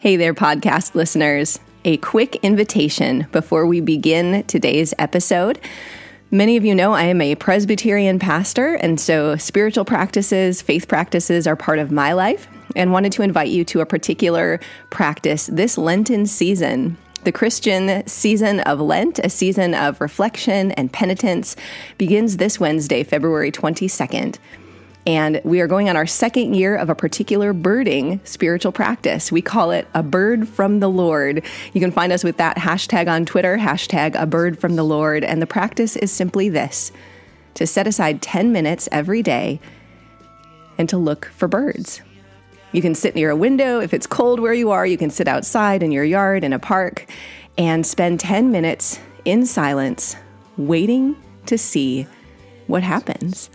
Hey there, podcast listeners. A quick invitation before we begin today's episode. Many of you know I am a Presbyterian pastor, and so spiritual practices, faith practices are part of my life, and wanted to invite you to a particular practice this Lenten season. The Christian season of Lent, a season of reflection and penitence, begins this Wednesday, February 22nd. And we are going on our second year of a particular birding spiritual practice. We call it a bird from the Lord. You can find us with that hashtag on Twitter, hashtag a bird from the Lord. And the practice is simply this to set aside 10 minutes every day and to look for birds. You can sit near a window. If it's cold where you are, you can sit outside in your yard, in a park, and spend 10 minutes in silence, waiting to see what happens.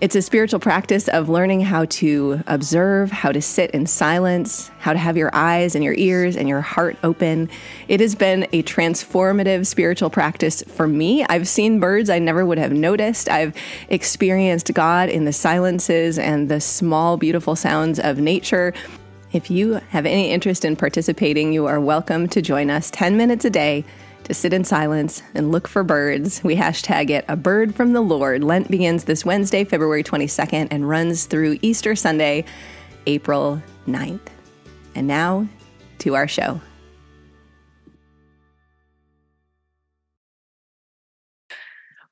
It's a spiritual practice of learning how to observe, how to sit in silence, how to have your eyes and your ears and your heart open. It has been a transformative spiritual practice for me. I've seen birds I never would have noticed. I've experienced God in the silences and the small, beautiful sounds of nature. If you have any interest in participating, you are welcome to join us 10 minutes a day to sit in silence and look for birds. We hashtag it a bird from the Lord. Lent begins this Wednesday, February 22nd, and runs through Easter Sunday, April 9th. And now to our show.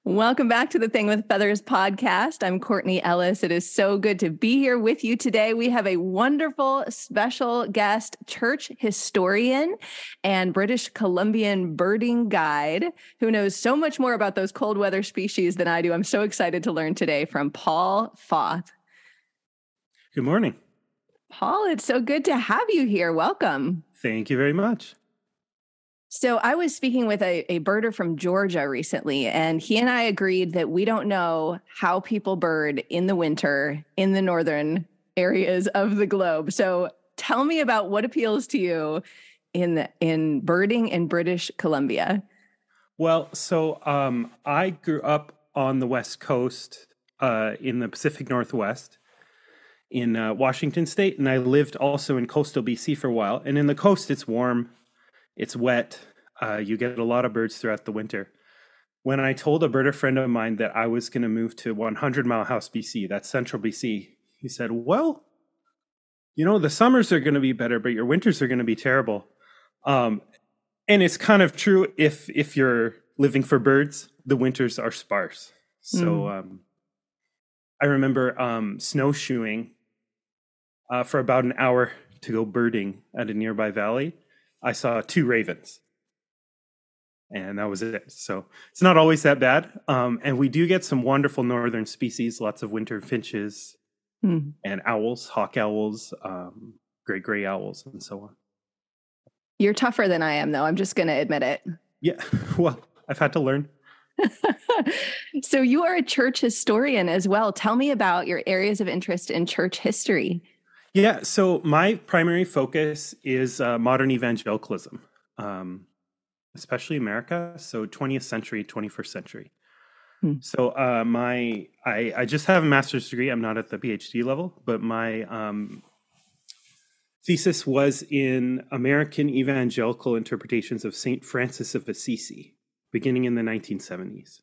Welcome back to the Thing with Feathers podcast. I'm Courtney Ellis. It is so good to be here with you today. We have a wonderful special guest, church historian and British Columbian birding guide who knows so much more about those cold weather species than I do. I'm so excited to learn today from Paul Foth. Good morning. Paul, it's so good to have you here. Welcome. Thank you very much. So I was speaking with a, a birder from Georgia recently, and he and I agreed that we don't know how people bird in the winter in the northern areas of the globe. So tell me about what appeals to you in the, in birding in British Columbia. Well, so um, I grew up on the West Coast uh, in the Pacific Northwest in uh, Washington State, and I lived also in coastal BC for a while. And in the coast, it's warm, it's wet. Uh, you get a lot of birds throughout the winter. When I told a birder friend of mine that I was going to move to 100 Mile House, BC, that's central BC, he said, Well, you know, the summers are going to be better, but your winters are going to be terrible. Um, and it's kind of true if if you're living for birds, the winters are sparse. So Mm. um, I remember um, snowshoeing uh, for about an hour to go birding at a nearby valley. I saw two ravens, and that was it. So it's not always that bad. Um, and we do get some wonderful northern species, lots of winter finches Hmm. and owls, hawk owls, um, great gray owls, and so on. You're tougher than I am, though. I'm just going to admit it. Yeah, well, I've had to learn. so you are a church historian as well. Tell me about your areas of interest in church history. Yeah, so my primary focus is uh, modern evangelicalism, um, especially America. So 20th century, 21st century. Hmm. So uh, my I, I just have a master's degree. I'm not at the PhD level, but my um, thesis was in American evangelical interpretations of Saint Francis of Assisi, beginning in the 1970s.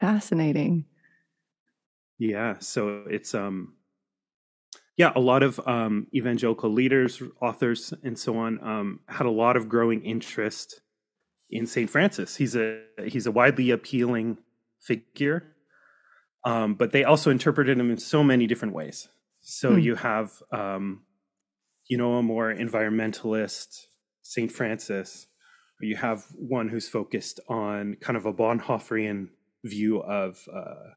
Fascinating. Yeah, so it's um yeah, a lot of um evangelical leaders, authors and so on um had a lot of growing interest in St. Francis. He's a he's a widely appealing figure. Um but they also interpreted him in so many different ways. So Hmm. you have um you know a more environmentalist St. Francis or you have one who's focused on kind of a Bonhoefferian view of uh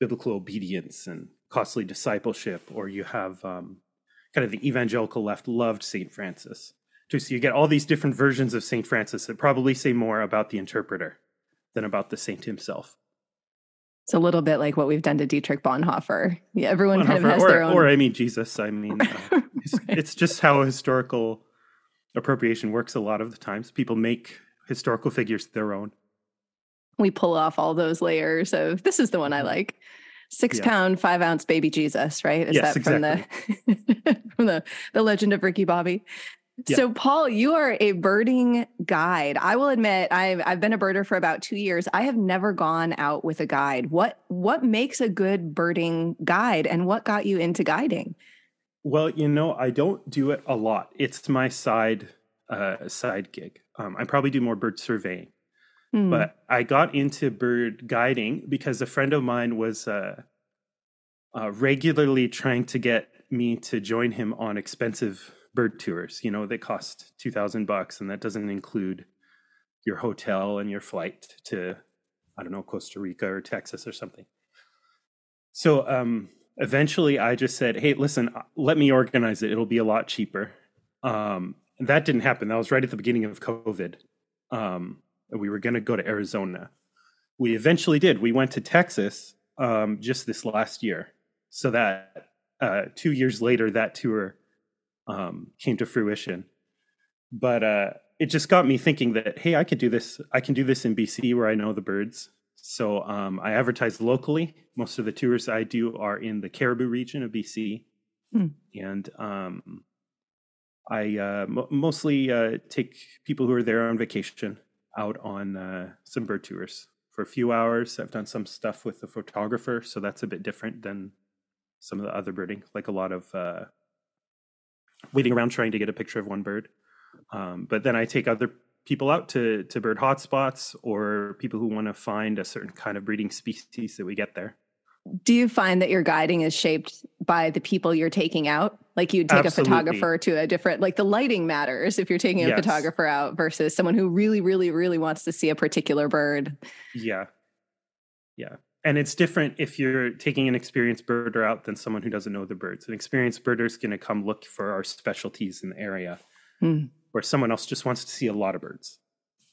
biblical obedience and costly discipleship, or you have um, kind of the evangelical left loved St. Francis. So you get all these different versions of St. Francis that probably say more about the interpreter than about the saint himself. It's a little bit like what we've done to Dietrich Bonhoeffer. Yeah, everyone Bonhoeffer, kind of has or, their own. Or I mean, Jesus. I mean, uh, it's, right. it's just how historical appropriation works a lot of the times. People make historical figures their own. We pull off all those layers of this is the one I mm-hmm. like. Six yeah. pound, five ounce baby Jesus, right? Is yes, that from exactly. the from the the legend of Ricky Bobby? Yeah. So, Paul, you are a birding guide. I will admit, I've I've been a birder for about two years. I have never gone out with a guide. What what makes a good birding guide, and what got you into guiding? Well, you know, I don't do it a lot. It's my side uh, side gig. Um, I probably do more bird surveying, mm. but I got into bird guiding because a friend of mine was uh, uh, regularly trying to get me to join him on expensive bird tours. You know, they cost two thousand bucks, and that doesn't include your hotel and your flight to I don't know Costa Rica or Texas or something. So um, eventually, I just said, "Hey, listen, uh, let me organize it. It'll be a lot cheaper." Um, that didn't happen. That was right at the beginning of COVID. Um, we were going to go to Arizona. We eventually did. We went to Texas um, just this last year. So that uh, two years later, that tour um, came to fruition. But uh, it just got me thinking that hey, I could do this. I can do this in BC where I know the birds. So um, I advertise locally. Most of the tours I do are in the Cariboo region of BC, hmm. and um, I uh, m- mostly uh, take people who are there on vacation out on uh, some bird tours for a few hours. I've done some stuff with the photographer, so that's a bit different than some of the other birding, like a lot of uh, waiting around trying to get a picture of one bird. Um, but then I take other people out to to bird hotspots or people who want to find a certain kind of breeding species that we get there. Do you find that your guiding is shaped by the people you're taking out? Like you'd take Absolutely. a photographer to a different, like the lighting matters if you're taking a yes. photographer out versus someone who really, really, really wants to see a particular bird. Yeah. Yeah. And it's different if you're taking an experienced birder out than someone who doesn't know the birds. An experienced birder is going to come look for our specialties in the area, mm. where someone else just wants to see a lot of birds.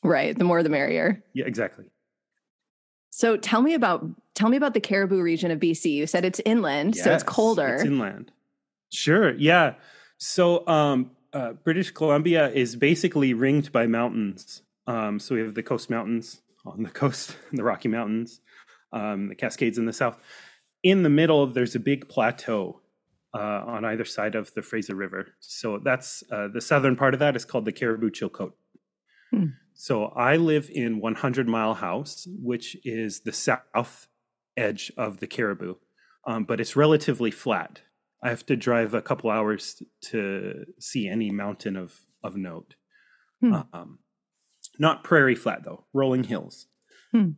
Right. The more the merrier. Yeah, exactly. So tell me about tell me about the Cariboo region of BC. You said it's inland, yes, so it's colder. It's inland. Sure. Yeah. So um, uh, British Columbia is basically ringed by mountains. Um, so we have the Coast Mountains on the coast, the Rocky Mountains, um, the Cascades in the south. In the middle, there's a big plateau uh, on either side of the Fraser River. So that's uh, the southern part of that is called the Cariboo Chilcotin. Hmm. So I live in 100 Mile House, which is the south edge of the Cariboo, um, but it's relatively flat. I have to drive a couple hours to see any mountain of of note. Hmm. Um, not prairie flat though, rolling hills. Hmm.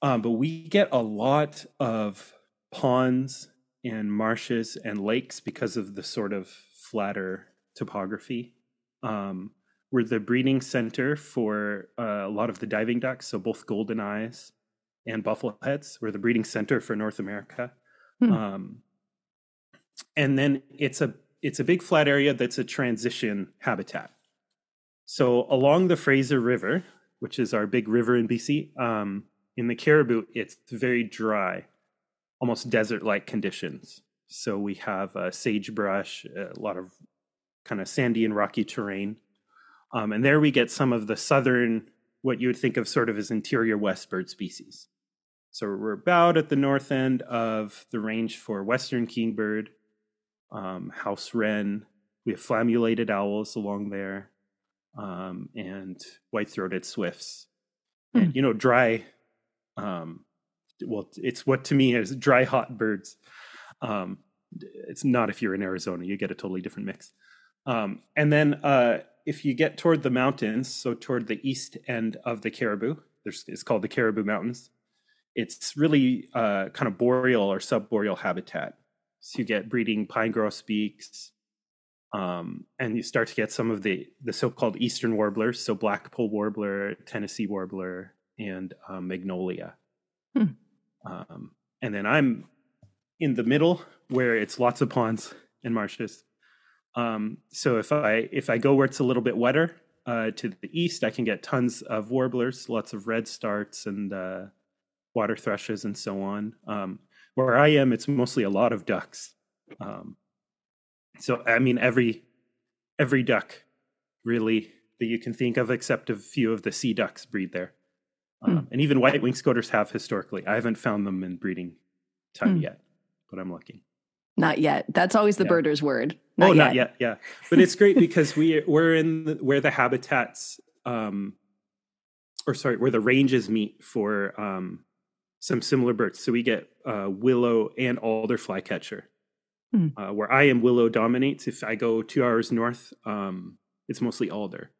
Um, but we get a lot of ponds and marshes and lakes because of the sort of flatter topography. Um, we're the breeding center for uh, a lot of the diving ducks, so both golden eyes and buffleheads. We're the breeding center for North America. Hmm. Um, and then it's a it's a big flat area that's a transition habitat. So along the Fraser River, which is our big river in BC, um, in the Cariboo, it's very dry, almost desert-like conditions. So we have uh, sagebrush, a lot of kind of sandy and rocky terrain. Um, and there we get some of the southern, what you would think of sort of as interior west bird species. So we're about at the north end of the range for western kingbird, um, house wren. We have flammulated owls along there, um, and white-throated swifts. Hmm. And you know, dry. Um, well, it's what to me is dry hot birds. Um, it's not if you're in Arizona; you get a totally different mix. Um, and then uh, if you get toward the mountains, so toward the east end of the Cariboo, there's, it's called the Cariboo Mountains. It's really uh, kind of boreal or subboreal habitat. So you get breeding pine grosbeaks, um, and you start to get some of the the so-called eastern warblers, so blackpoll warbler, Tennessee warbler, and um, magnolia. Hmm. Um, and then I'm in the middle where it's lots of ponds and marshes. Um, so if I if I go where it's a little bit wetter uh, to the east, I can get tons of warblers, lots of red starts and uh, water thrushes and so on. Um, where I am, it's mostly a lot of ducks. Um, so I mean, every every duck really that you can think of, except a few of the sea ducks, breed there. Um, hmm. And even white winged scoters have historically. I haven't found them in breeding time hmm. yet, but I'm looking. Not yet. That's always the yeah. birder's word. Not oh, yet. not yet. Yeah, but it's great because we we're in the, where the habitats, um, or sorry, where the ranges meet for um, some similar birds. So we get uh, willow and alder flycatcher. Hmm. Uh, where I am, willow dominates. If I go two hours north, um, it's mostly alder.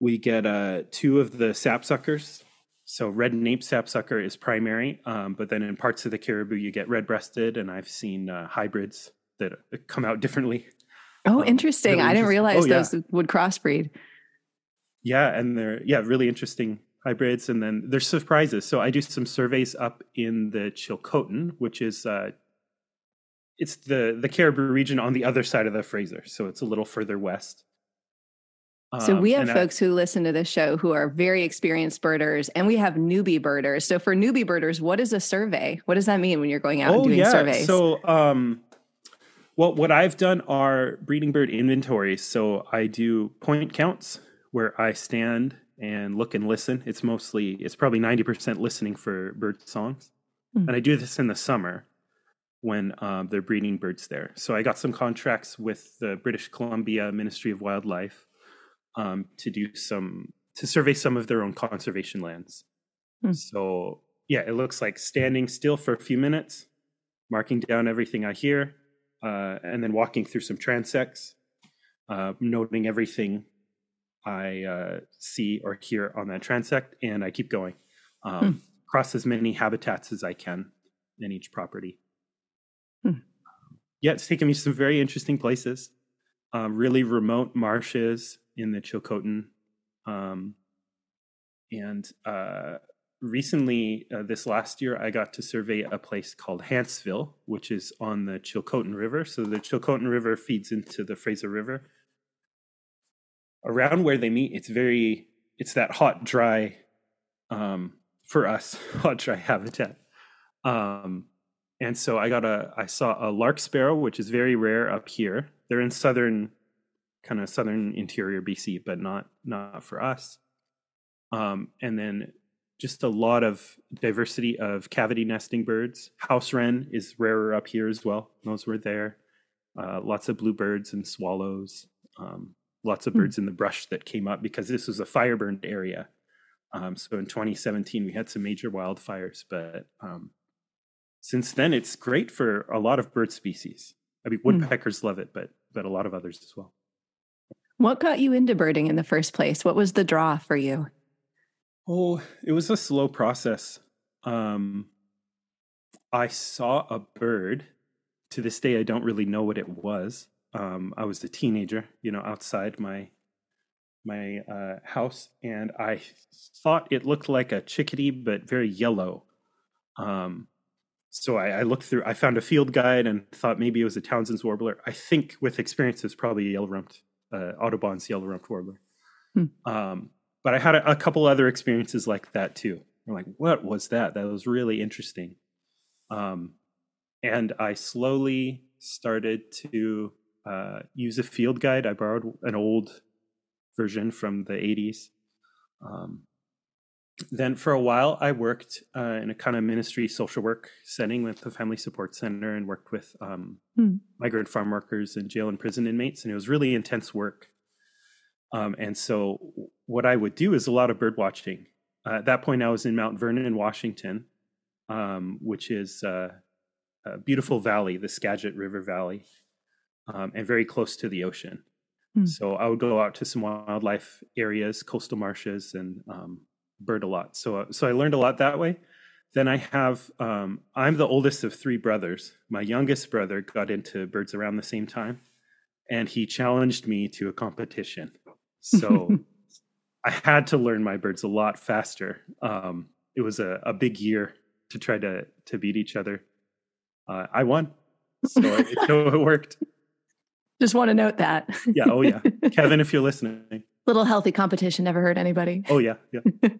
We get uh, two of the sapsuckers so red nape sapsucker is primary, um, but then in parts of the Cariboo you get red breasted, and I've seen uh, hybrids that come out differently. Oh, um, interesting! Really I didn't realize oh, yeah. those would crossbreed. Yeah, and they're yeah really interesting hybrids, and then there's surprises. So I do some surveys up in the Chilcotin, which is uh, it's the the Cariboo region on the other side of the Fraser, so it's a little further west. So we um, have folks I, who listen to this show who are very experienced birders, and we have newbie birders. So for newbie birders, what is a survey? What does that mean when you're going out oh, and doing yeah. surveys? So, um, well, what I've done are breeding bird inventories. So I do point counts where I stand and look and listen. It's mostly, it's probably ninety percent listening for bird songs, mm. and I do this in the summer when um, they're breeding birds there. So I got some contracts with the British Columbia Ministry of Wildlife um, to do some to survey some of their own conservation lands. Hmm. So yeah, it looks like standing still for a few minutes, marking down everything I hear, uh, and then walking through some transects, uh, noting everything I uh, see or hear on that transect, and I keep going. Um, hmm. Cross as many habitats as I can in each property. Hmm. Yeah, it's taken me to some very interesting places, um, really remote marshes, in the Chilcotin. Um, and uh, recently, uh, this last year, I got to survey a place called Hanceville, which is on the Chilcotin River. So the Chilcotin River feeds into the Fraser River. Around where they meet, it's very, it's that hot, dry, um, for us, hot, dry habitat. Um, and so I got a, I saw a lark sparrow, which is very rare up here. They're in southern kind of southern interior BC, but not not for us. Um, and then just a lot of diversity of cavity nesting birds. House wren is rarer up here as well. Those were there. Uh, lots of bluebirds and swallows. Um, lots of hmm. birds in the brush that came up because this was a fire burned area. Um, so in 2017 we had some major wildfires, but um, since then it's great for a lot of bird species. I mean, hmm. woodpeckers love it, but but a lot of others as well. What got you into birding in the first place? What was the draw for you? Oh, it was a slow process. Um, I saw a bird. To this day, I don't really know what it was. Um, I was a teenager, you know, outside my my uh, house, and I thought it looked like a chickadee, but very yellow. Um, so I, I, looked through. I found a field guide and thought maybe it was a Townsend's warbler. I think with experience, it's probably a yellow rumped uh, Audubon's yellow rumped warbler. Hmm. Um, but I had a, a, couple other experiences like that too. I'm like, what was that? That was really interesting. Um, and I slowly started to uh, use a field guide. I borrowed an old version from the 80s. Um, then for a while, I worked uh, in a kind of ministry social work setting with the Family Support Center and worked with um, hmm. migrant farm workers and jail and prison inmates. And it was really intense work. Um, and so, what I would do is a lot of bird watching. Uh, at that point, I was in Mount Vernon in Washington, um, which is uh, a beautiful valley, the Skagit River Valley, um, and very close to the ocean. Hmm. So, I would go out to some wildlife areas, coastal marshes, and um, bird a lot. So so I learned a lot that way. Then I have um, I'm the oldest of three brothers. My youngest brother got into birds around the same time, and he challenged me to a competition. So I had to learn my birds a lot faster. Um, it was a, a big year to try to to beat each other. Uh, I won, so it, so it worked. Just want to note that. Yeah. Oh yeah, Kevin, if you're listening. Little healthy competition never hurt anybody. Oh yeah, yeah.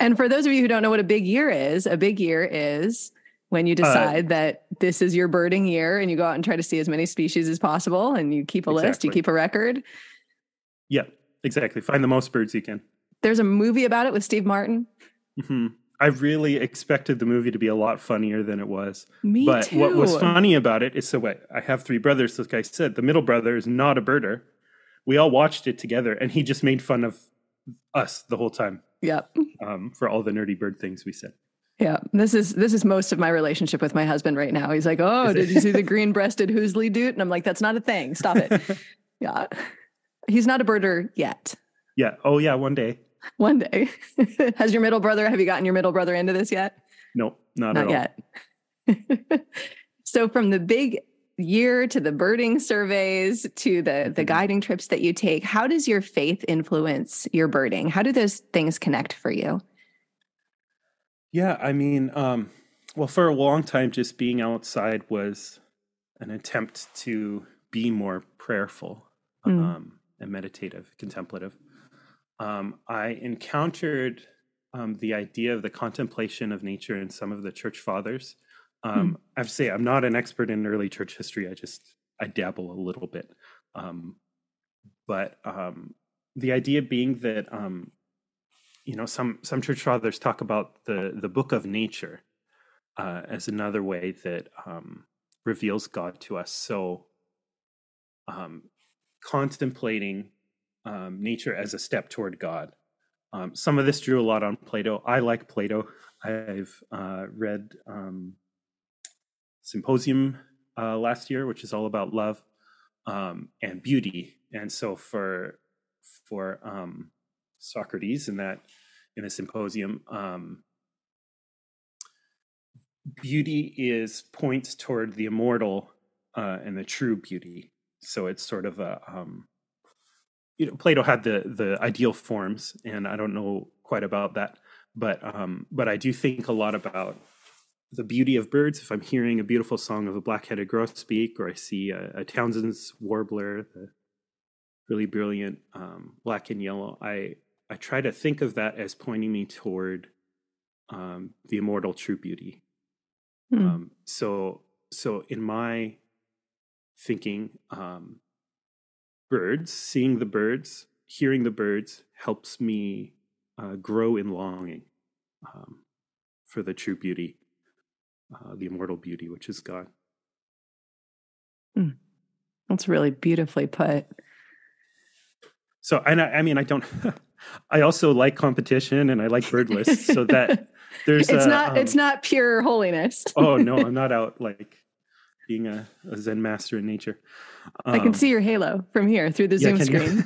and for those of you who don't know what a big year is, a big year is when you decide uh, that this is your birding year and you go out and try to see as many species as possible and you keep a exactly. list, you keep a record. Yeah, exactly. Find the most birds you can. There's a movie about it with Steve Martin. Mm-hmm. I really expected the movie to be a lot funnier than it was. Me but too. what was funny about it is so wait, I have three brothers, like I said. The middle brother is not a birder. We all watched it together and he just made fun of us the whole time. Yep. Um, for all the nerdy bird things we said. Yeah, this is this is most of my relationship with my husband right now. He's like, "Oh, did you see the green-breasted Housley dude?" And I'm like, "That's not a thing. Stop it." yeah, he's not a birder yet. Yeah. Oh, yeah. One day. One day. Has your middle brother? Have you gotten your middle brother into this yet? No, not, not yet. so from the big year to the birding surveys to the the mm-hmm. guiding trips that you take, how does your faith influence your birding? How do those things connect for you? Yeah, I mean, um, well, for a long time, just being outside was an attempt to be more prayerful mm. um, and meditative, contemplative. Um, I encountered um, the idea of the contemplation of nature in some of the church fathers. Mm. I have to say, I'm not an expert in early church history. I just I dabble a little bit, um, but um, the idea being that you know some some church fathers talk about the the book of nature uh, as another way that um, reveals God to us. So, um, contemplating um, nature as a step toward God. Um, some of this drew a lot on Plato. I like Plato. I've uh, read um, Symposium uh, last year, which is all about love um, and beauty. And so for for Socrates in that in the symposium. Um, beauty is points toward the immortal uh, and the true beauty. So it's sort of a um, you know Plato had the the ideal forms, and I don't know quite about that, but um, but I do think a lot about the beauty of birds. If I'm hearing a beautiful song of a black-headed grosbeak, or I see a, a Townsend's warbler, the really brilliant um, black and yellow, I I try to think of that as pointing me toward um, the immortal true beauty. Mm. Um, so, so in my thinking, um, birds, seeing the birds, hearing the birds helps me uh, grow in longing um, for the true beauty, uh, the immortal beauty, which is God. Mm. That's really beautifully put. So, and I, I mean, I don't, I also like competition and I like bird lists. So that there's it's a, not um, it's not pure holiness. oh no, I'm not out like being a, a Zen master in nature. Um, I can um, see your halo from here through the yeah, Zoom screen.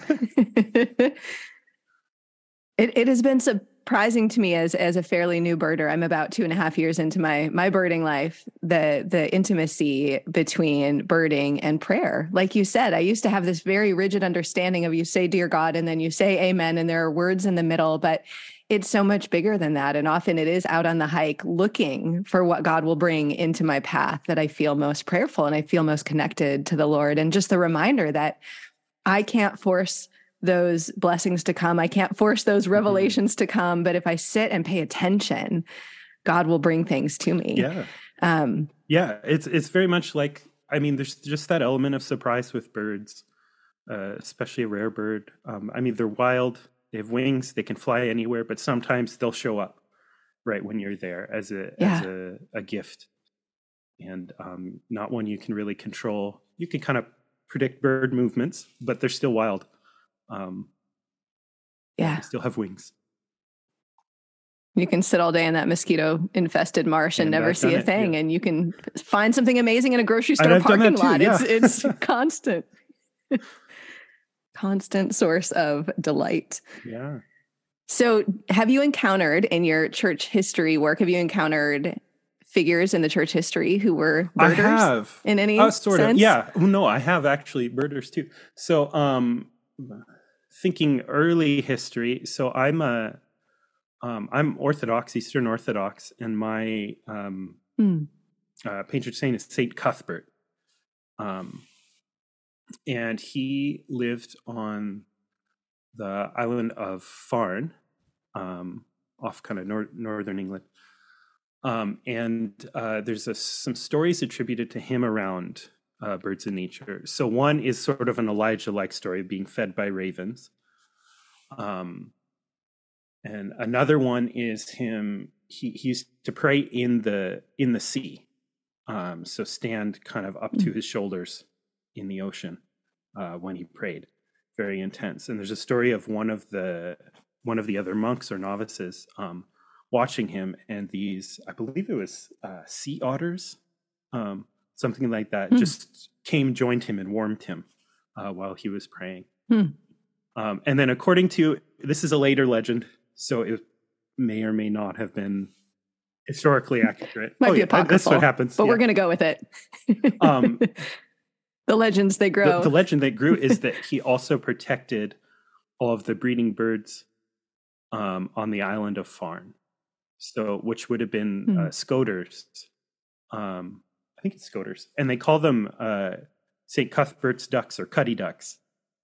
it it has been so surprising to me as as a fairly new birder. I'm about two and a half years into my my birding life. The the intimacy between birding and prayer, like you said, I used to have this very rigid understanding of you say dear God and then you say Amen, and there are words in the middle, but it's so much bigger than that. And often it is out on the hike looking for what God will bring into my path that I feel most prayerful and I feel most connected to the Lord. And just the reminder that I can't force those blessings to come. I can't force those mm-hmm. revelations mm-hmm. to come, but if I sit and pay attention, God will bring things to me. Yeah. Um, yeah, it's it's very much like I mean, there's just that element of surprise with birds, uh, especially a rare bird. Um, I mean, they're wild. They have wings. They can fly anywhere, but sometimes they'll show up right when you're there as a yeah. as a, a gift, and um, not one you can really control. You can kind of predict bird movements, but they're still wild. Um, yeah, still have wings. You can sit all day in that mosquito infested marsh and, and never I've see a thing, yeah. and you can find something amazing in a grocery store parking lot. Too, yeah. It's it's constant, constant source of delight. Yeah. So, have you encountered in your church history work? Have you encountered figures in the church history who were birders? I have in any uh, sort sense? of yeah. No, I have actually birders too. So, um, thinking early history. So I'm a um, I'm Orthodox, Eastern Orthodox, and my um, Hmm. uh, patron saint is Saint Cuthbert. Um, and he lived on the island of Farne, um, off kind of nor- northern England. Um, and uh, there's a, some stories attributed to him around uh, birds in nature. So one is sort of an Elijah-like story of being fed by ravens. Um, and another one is him. He, he used to pray in the in the sea, um, so stand kind of up to his shoulders in the ocean uh, when he prayed. Very intense. And there's a story of one of the one of the other monks or novices um, watching him, and these I believe it was uh, sea otters, um, something like that, Hmm. just came, joined him, and warmed him uh, while he was praying. Hmm. Um, and then, according to this is a later legend, so it may or may not have been historically accurate. Might Oh, be yeah, That's what happens. but yeah. we're going to go with it. Um, the legends they grow. the legend that grew is that he also protected all of the breeding birds um, on the island of Farne, So, which would have been Hmm. uh, scoters. Um, I think it's scoters, and they call them uh, St. Cuthbert's ducks or cuddy ducks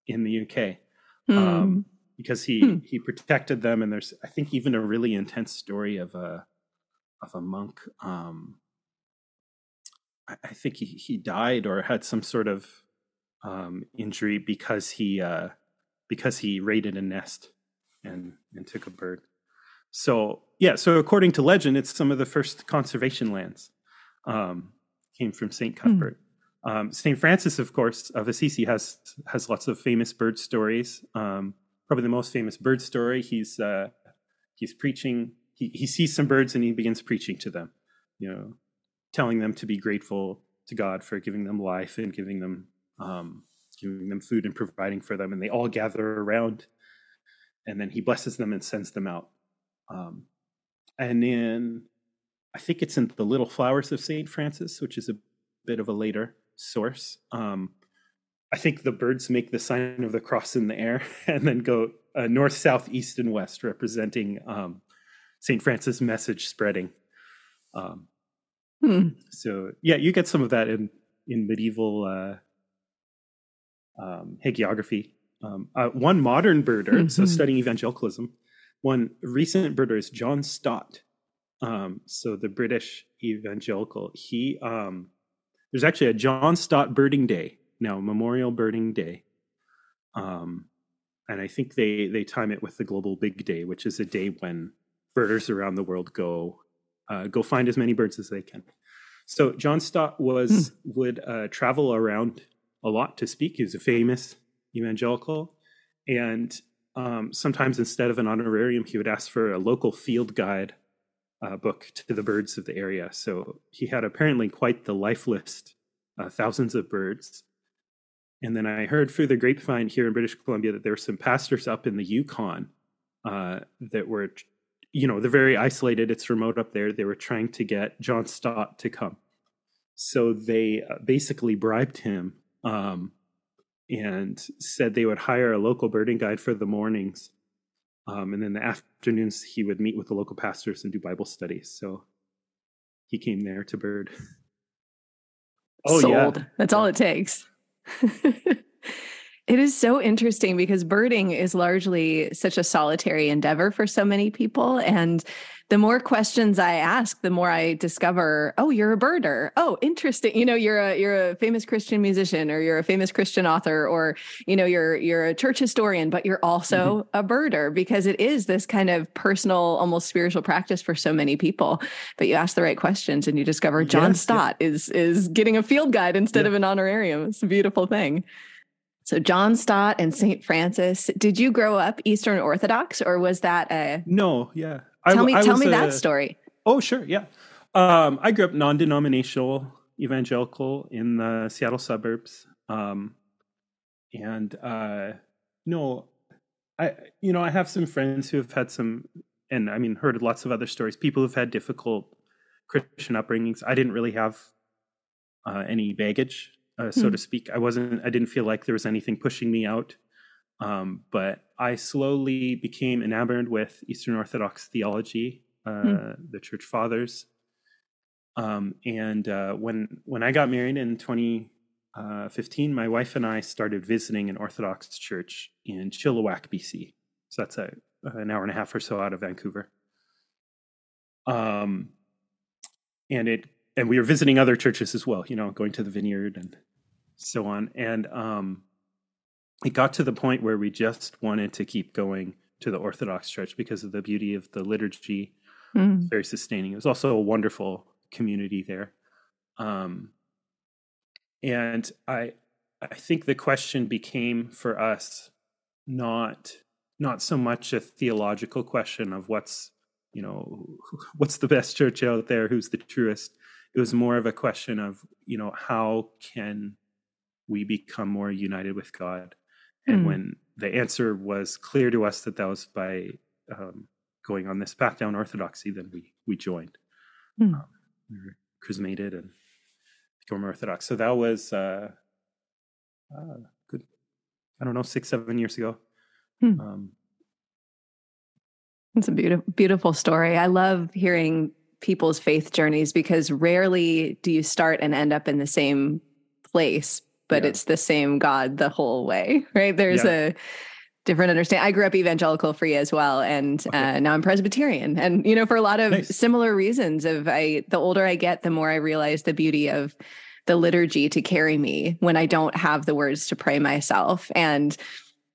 in the UK Hmm. um, because he Hmm. he protected them. And there's, I think, even a really intense story of a of a monk. Um, I, I think he he died or had some sort of um, injury because he uh, because he raided a nest and and took a bird. So yeah, so according to legend, it's some of the first conservation lands um, came from Saint Cuthbert. Um, Saint Francis, of course, of Assisi has has lots of famous bird stories. Um, probably the most famous bird story. He's uh, he's preaching. He he sees some birds and he begins preaching to them. You know, telling them to be grateful to God for giving them life and giving them um, giving them food and providing for them, and they all gather around. And then he blesses them and sends them out. Um, and then I think it's in the Little Flowers of Saint Francis, which is a bit of a later source. Um, I think the birds make the sign of the cross in the air and then go uh, north, south, east, and west, representing um, Saint Francis' message spreading. Um, Hmm. so yeah, you get some of that in in medieval uh, um, hagiography. Um, uh, one modern birder, so Mhm. studying evangelicalism, one recent birder is John Stott. Um, so the British evangelical. He um, there's actually a John Stott Birding Day now, Memorial Birding Day. Um, and I think they they time it with the Global Big Day, which is a day when birders around the world go uh, go find as many birds as they can. So John Stott was would uh, travel around a lot to speak. He was a famous evangelical, and um, sometimes instead of an honorarium, he would ask for a local field guide uh, book to the birds of the area. So he had apparently quite the life list, uh, thousands of birds. And then I heard through the grapevine here in British Columbia that there were some pastors up in the Yukon uh, that were, you know, they're very isolated. It's remote up there. They were trying to get John Stott to come. So they uh, basically bribed him um, and said they would hire a local birding guide for the mornings. Um, and then the afternoons, he would meet with the local pastors and do Bible studies. So he came there to bird. Oh, Sold. yeah. That's all it takes. it is so interesting because birding is largely such a solitary endeavor for so many people. And the more questions I ask, the more I discover, oh, you're a birder. Oh, interesting. You know, you're a you're a famous Christian musician or you're a famous Christian author or you know, you're you're a church historian, but you're mm-hmm. also a birder because it is this kind of personal, almost spiritual practice for so many people. But you ask the right questions and you discover John Yes. Stott is is getting a field guide instead of an honorarium. It's a beautiful thing. So John Stott and St. Francis, did you grow up Eastern Orthodox or was that a No, yeah. tell I, me I tell me a- that story. Oh, sure, yeah. Um, I grew up non-denominational evangelical in the Seattle suburbs, um, and uh, no, I you know I have some friends who have had some, and I mean heard lots of other stories. People who've had difficult Christian upbringings. I didn't really have uh, any baggage, uh, so Hmm. to speak. I wasn't. I didn't feel like there was anything pushing me out Um, but I slowly became enamored with Eastern Orthodox theology, uh, mm. the Church Fathers. Um, and uh, when when I got married in 2015, my wife and I started visiting an Orthodox church in Chilliwack, BC. So that's a, an hour and a half or so out of Vancouver. Um, and it and we were visiting other churches as well. You know, going to the Vineyard and so on. And um, it got to the point where we just wanted to keep going to the Orthodox Church because of the beauty of the liturgy. Mm. Very sustaining. It was also a wonderful community there. Um, and I, I think the question became for us not not so much a theological question of what's you know what's the best church out there, who's the truest. It was more of a question of you know how can we become more united with God and mm. when the answer was clear to us that that was by um, going on this path down orthodoxy, then we we joined. Mm. Um, we were chrismated and became Orthodox. So that was uh, uh, good. I don't know, six seven years ago. Mm. Um, it's a beautiful beautiful story. I love hearing people's faith journeys because rarely do you start and end up in the same place but yeah. it's the same God the whole way, right? There's yeah. a different understanding. I grew up evangelical free as well, and okay. uh, now I'm Presbyterian, and you know, for a lot of nice. similar reasons. Of I, the older I get, the more I realize the beauty of the liturgy to carry me when I don't have the words to pray myself, and.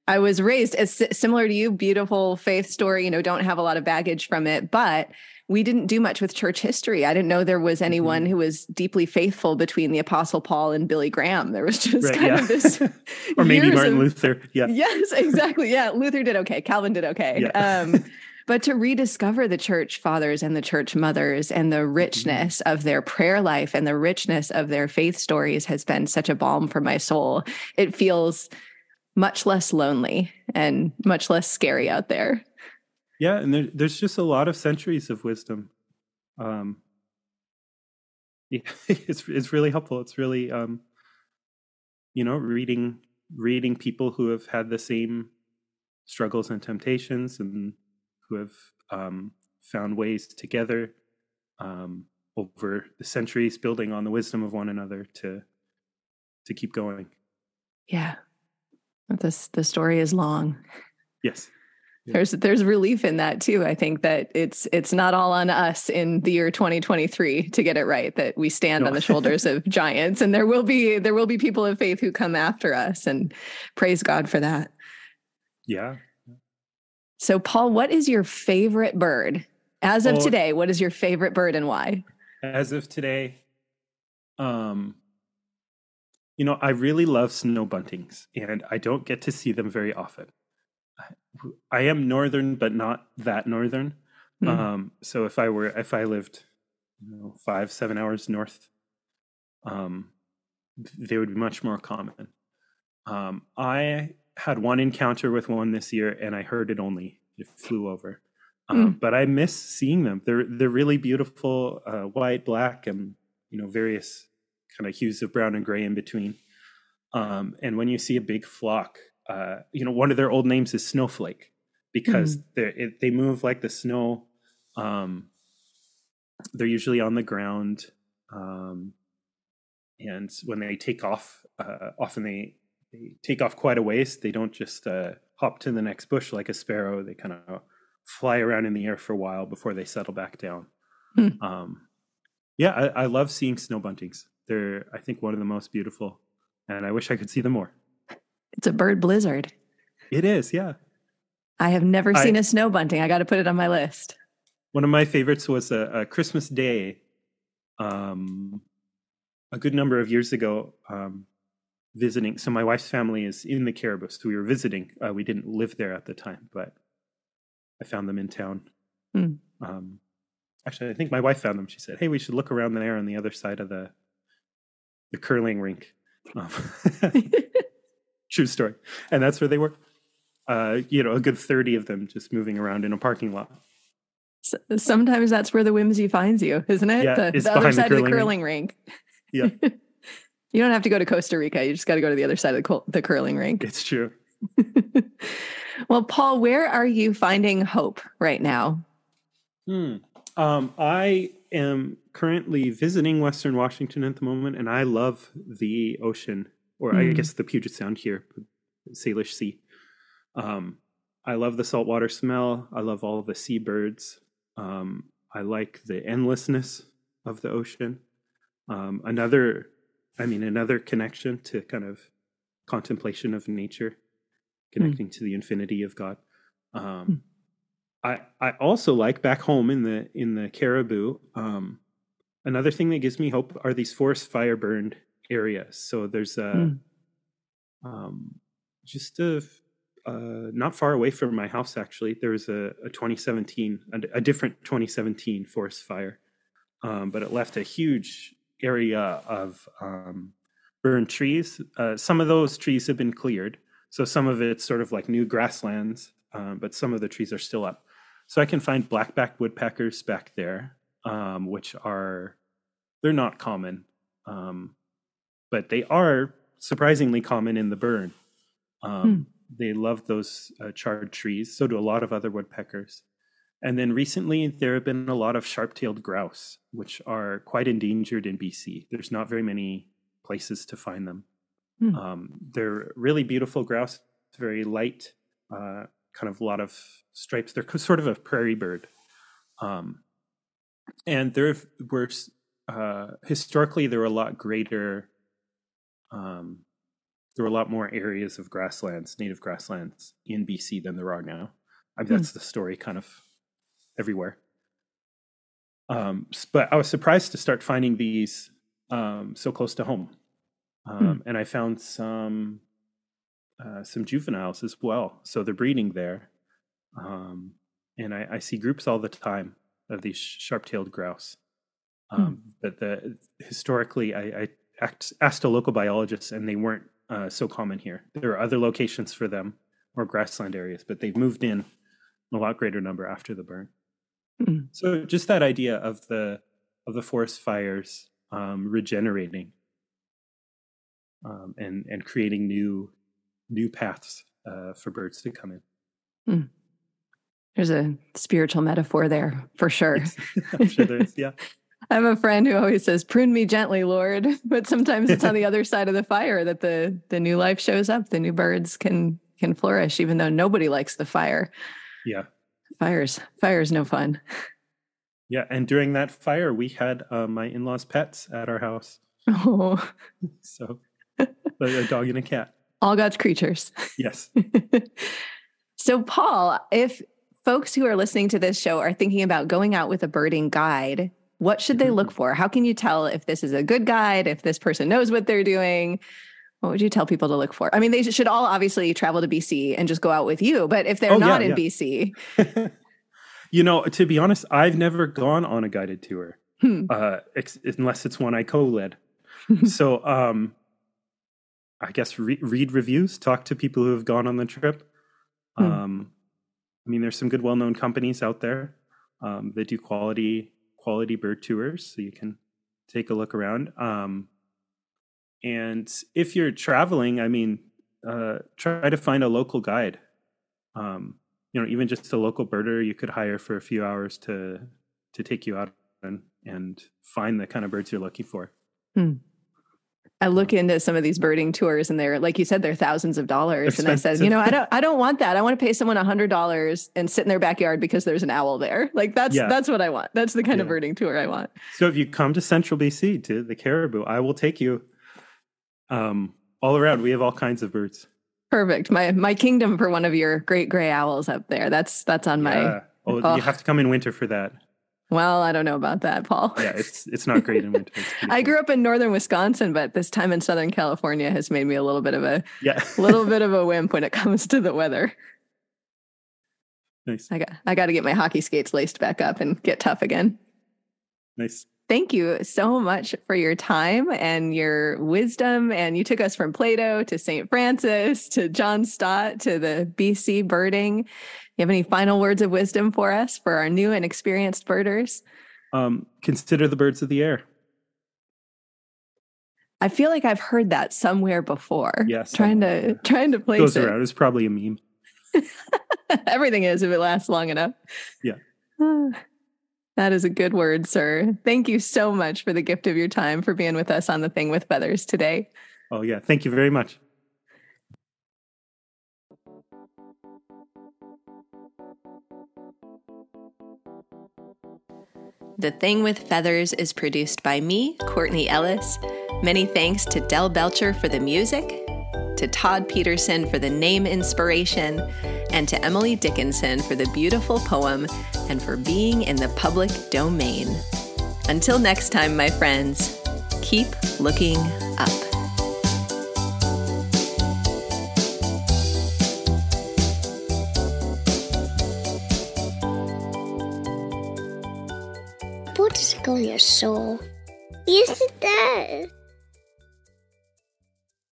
I was raised as similar to you, beautiful faith story, you know, don't have a lot of baggage from it, but we didn't do much with church history. I didn't know there was anyone mm-hmm. who was deeply faithful between the Apostle Paul and Billy Graham. There was just right, kind yeah. of this, or maybe Martin of, Luther. Yeah. Yes, exactly. Yeah, Luther did okay. Calvin did okay. Yeah. Um, but to rediscover the church fathers and the church mothers and the mm-hmm. richness of their prayer life and the richness of their faith stories has been such a balm for my soul. It feels much less lonely and much less scary out there. Yeah, and there, there's just a lot of centuries of wisdom. Um, yeah, it's it's really helpful. It's really um, you know reading reading people who have had the same struggles and temptations and who have um, found ways together um, over the centuries, building on the wisdom of one another to to keep going. Yeah, this the story is long. Yes there's there's relief in that too. I think that it's it's not all on us in the year 2023 to get it right that we stand no. on the shoulders of giants and there will be there will be people of faith who come after us and praise god for that. Yeah. So paul what is your favorite bird? As of today what is your favorite bird and why? As of today um you know i really love snow buntings and i don't get to see them very often I am northern, but not that northern. Mm. Um, so if I were, if I lived, you know, five, seven hours north, um, they would be much more common. Um, I had one encounter with one this year, and I heard it only. It flew over, um, mm. but I miss seeing them. They're they're really beautiful, uh, white, black, and you know various kind of hues of brown and gray in between. Um, and when you see a big flock, uh, you know, one of their old names is Snowflake because mm. they they move like the snow. Um, they're usually on the ground, um, and when they take off, uh, often they they take off quite a ways. They don't just uh, hop to the next bush like a sparrow. They kind of fly around in the air for a while before they settle back down. Mm. Um, yeah, I, I love seeing snow buntings. They're I think one of the most beautiful, and I wish I could see them more. It's a bird blizzard. It is, yeah. I have never I, seen a snow bunting. I got to put it on my list. One of my favorites was a, a Christmas Day, um, a good number of years ago. Um, visiting, so my wife's family is in the Cariboo, So we were visiting. Uh, we didn't live there at the time, but I found them in town. Mm. Um, actually, I think my wife found them. She said, "Hey, we should look around there on the other side of the the curling rink." Um, True story. And that's where they were. Uh, you know, a good 30 of them just moving around in a parking lot. So, sometimes that's where the whimsy finds you, isn't it? Yeah, the, it's the other side the of the curling rink. rink. Yeah. you don't have to go to Costa Rica. You just got to go to the other side of the, the curling rink. It's true. well, Paul, where are you finding hope right now? Hmm. Um, I am currently visiting Western Washington at the moment, and I love the ocean, or I Mm. guess the Puget Sound here, Salish Sea. Um, I love the saltwater smell. I love all the seabirds. Um, I like the endlessness of the ocean. Um, another, I mean, another connection to kind of contemplation of nature, connecting to the infinity of God. Um, I I also like back home in the in the Cariboo. Um, another thing that gives me hope are these forest fire burned areas. So there's a Mm. um, just a uh, not far away from my house actually. There was a, a 2017 a, a different 2017 forest fire, um, but it left a huge area of um, burned trees. Uh, some of those trees have been cleared, so some of it's sort of like new grasslands, um, but some of the trees are still up. So I can find blackback woodpeckers back there, um, which are they're not common, um, but they are surprisingly common in the burn. Um, They love those uh, charred trees. So do a lot of other woodpeckers. And then recently, there have been a lot of sharp-tailed grouse, which are quite endangered in BC. There's not very many places to find them. Hmm. Um, they're really beautiful grouse, very light, uh, kind of a lot of stripes. They're sort of a prairie bird. Um, and there were uh, historically there were a lot greater. Um, there were a lot more areas of grasslands, native grasslands in BC than there are now. I mean, Hmm. that's the story, kind of everywhere. Um, but I was surprised to start finding these um, so close to home, um, and I found some uh, some juveniles as well. So they're breeding there, um, and I, I see groups all the time of these sharp-tailed grouse. Um, But the historically, I, I asked a local biologist, and they weren't uh, so common here. There are other locations for them or grassland areas, but they've moved in a lot greater number after the burn. Hmm. So just that idea of the of the forest fires um, regenerating um, and and creating new new paths uh, for birds to come in. There's a spiritual metaphor there for sure. I'm sure there's yeah. I have a friend who always says, "Prune me gently, Lord," but sometimes it's on the other side of the fire that the the new life shows up. The new birds can can flourish, even though nobody likes the fire. Yeah. Fires, fire's no fun. Yeah, and during that fire, we had uh, my in-laws' pets at our house. Oh, So, a dog and a cat. all God's creatures. Yes. so, Paul, if folks who are listening to this show are thinking about going out with a birding guide, what should they look for? How can you tell if this is a good guide, if this person knows what they're doing? What would you tell people to look for? I mean, they should all obviously travel to BC and just go out with you, but if they're Oh, yeah, not in yeah. BC, you know, to be honest, I've never gone on a guided tour hmm, uh, ex- unless it's one I co-led. so, um, I guess re- read reviews, talk to people who have gone on the trip. Hmm. Um, I mean, there's some good, well-known companies out there um, that do quality quality bird tours, so you can take a look around. Um, and if you're traveling, I mean, uh, try to find a local guide. Um, you know, even just a local birder you could hire for a few hours to to take you out and and find the kind of birds you're looking for. I look into some of these birding tours and they're like you said, they're thousands of dollars. And I said, you know, I don't I don't want that. I want to pay someone a hundred dollars and sit in their backyard because there's an owl there. Like that's Yeah. that's what I want. That's the kind of birding tour I want. So if you come to Central BC to the Cariboo, I will take you um, all around. We have all kinds of birds. Perfect. My my kingdom for one of your great gray owls up there. That's that's on my Oh, Oh. you have to come in winter for that. Well, I don't know about that, Paul. Yeah, it's it's not great in winter. I grew up in northern Wisconsin, but this time in Southern California has made me a little bit of a Yeah, little bit of a wimp when it comes to the weather. nice, I got I got to get my hockey skates laced back up and get tough again. nice. Thank you so much for your time and your wisdom. And you took us from Plato to St. Francis to John Stott to the BC birding. You have any final words of wisdom for us for our new and experienced birders? Um, consider the birds of the air. I feel like I've heard that somewhere before. Yes, trying to trying to place Goes it. around. It's probably a meme. Everything is if it lasts long enough. Yeah. That is a good word, sir. Thank you so much for the gift of your time for being with us on the thing with feathers today. Oh yeah. Thank you very much. The Thing with Feathers is produced by me, Courtney Ellis. Many thanks to Del Belcher for the music, to Todd Peterson for the name inspiration, and to Emily Dickinson for the beautiful poem and for being in the public domain. Until next time, my friends, keep looking soul? Yes, it does.